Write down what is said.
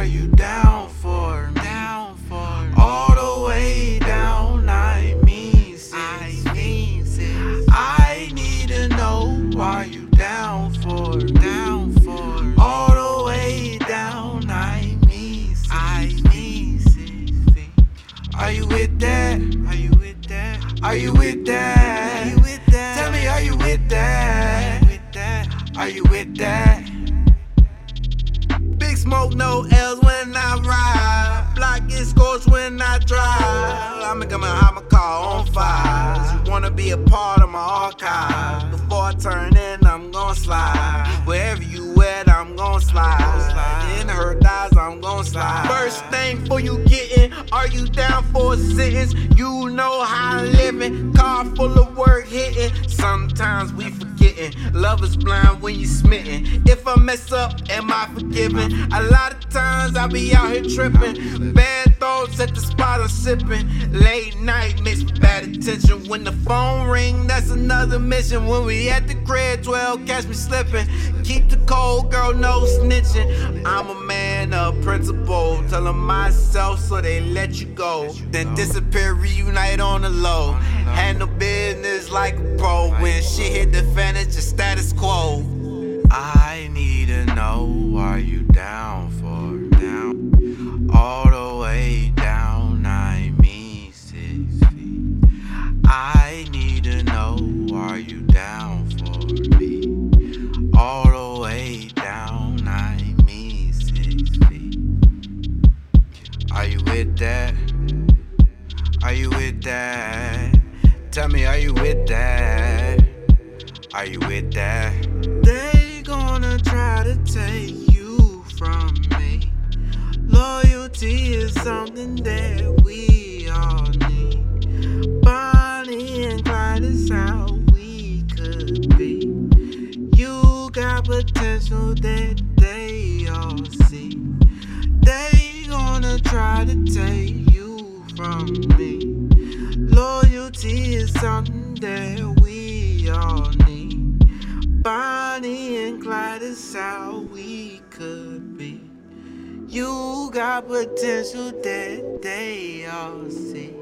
Are you down for me? Down for me. All the way down, I mean six. I mean sis. I need to know, are you down for me? Down for me. All the way down, I mean six. I mean sis. Are you with that? Are you with that? Are you with that? Are you with that? Tell me, are you with that? Are you with that? Are you with that? Smoke, no L's when I ride. Block get scorched when I drive. I'ma come and hide my car on fire. You wanna be a part of my archive? Before I turn in, I'm gon' slide. Wherever you at, I'm gon' slide. In her thighs, I'm gon' slide. First thing for you getting, are you down for a sentence? You know how I'm living. Car full of work hitting. Sometimes we forgetting. Love is blind when you smitten. If I mess up, am I forgiven? A lot of times I be out here tripping. Bad thoughts at the spot I'm sipping. Late night mixed with bad attention. When the phone ring, that's another mission. When we at the crib, 12 catch me slipping. Keep the cold, girl, no snitching. I'm a man of principle, telling myself so they let you go. Then disappear, reunite on the low. Handle business like a pro. When shit hit the fan, it's just status quo. I with that? Are you with that? Tell me, are you with that? Are you with that? They gonna try to take you from me. Loyalty is something that we all need. Bonnie and Clyde is how we could be. You got potential that they all see. They gonna try to take you from me. Loyalty is something that we all need. Bonnie and Clyde is how we could be. You got potential that they all see.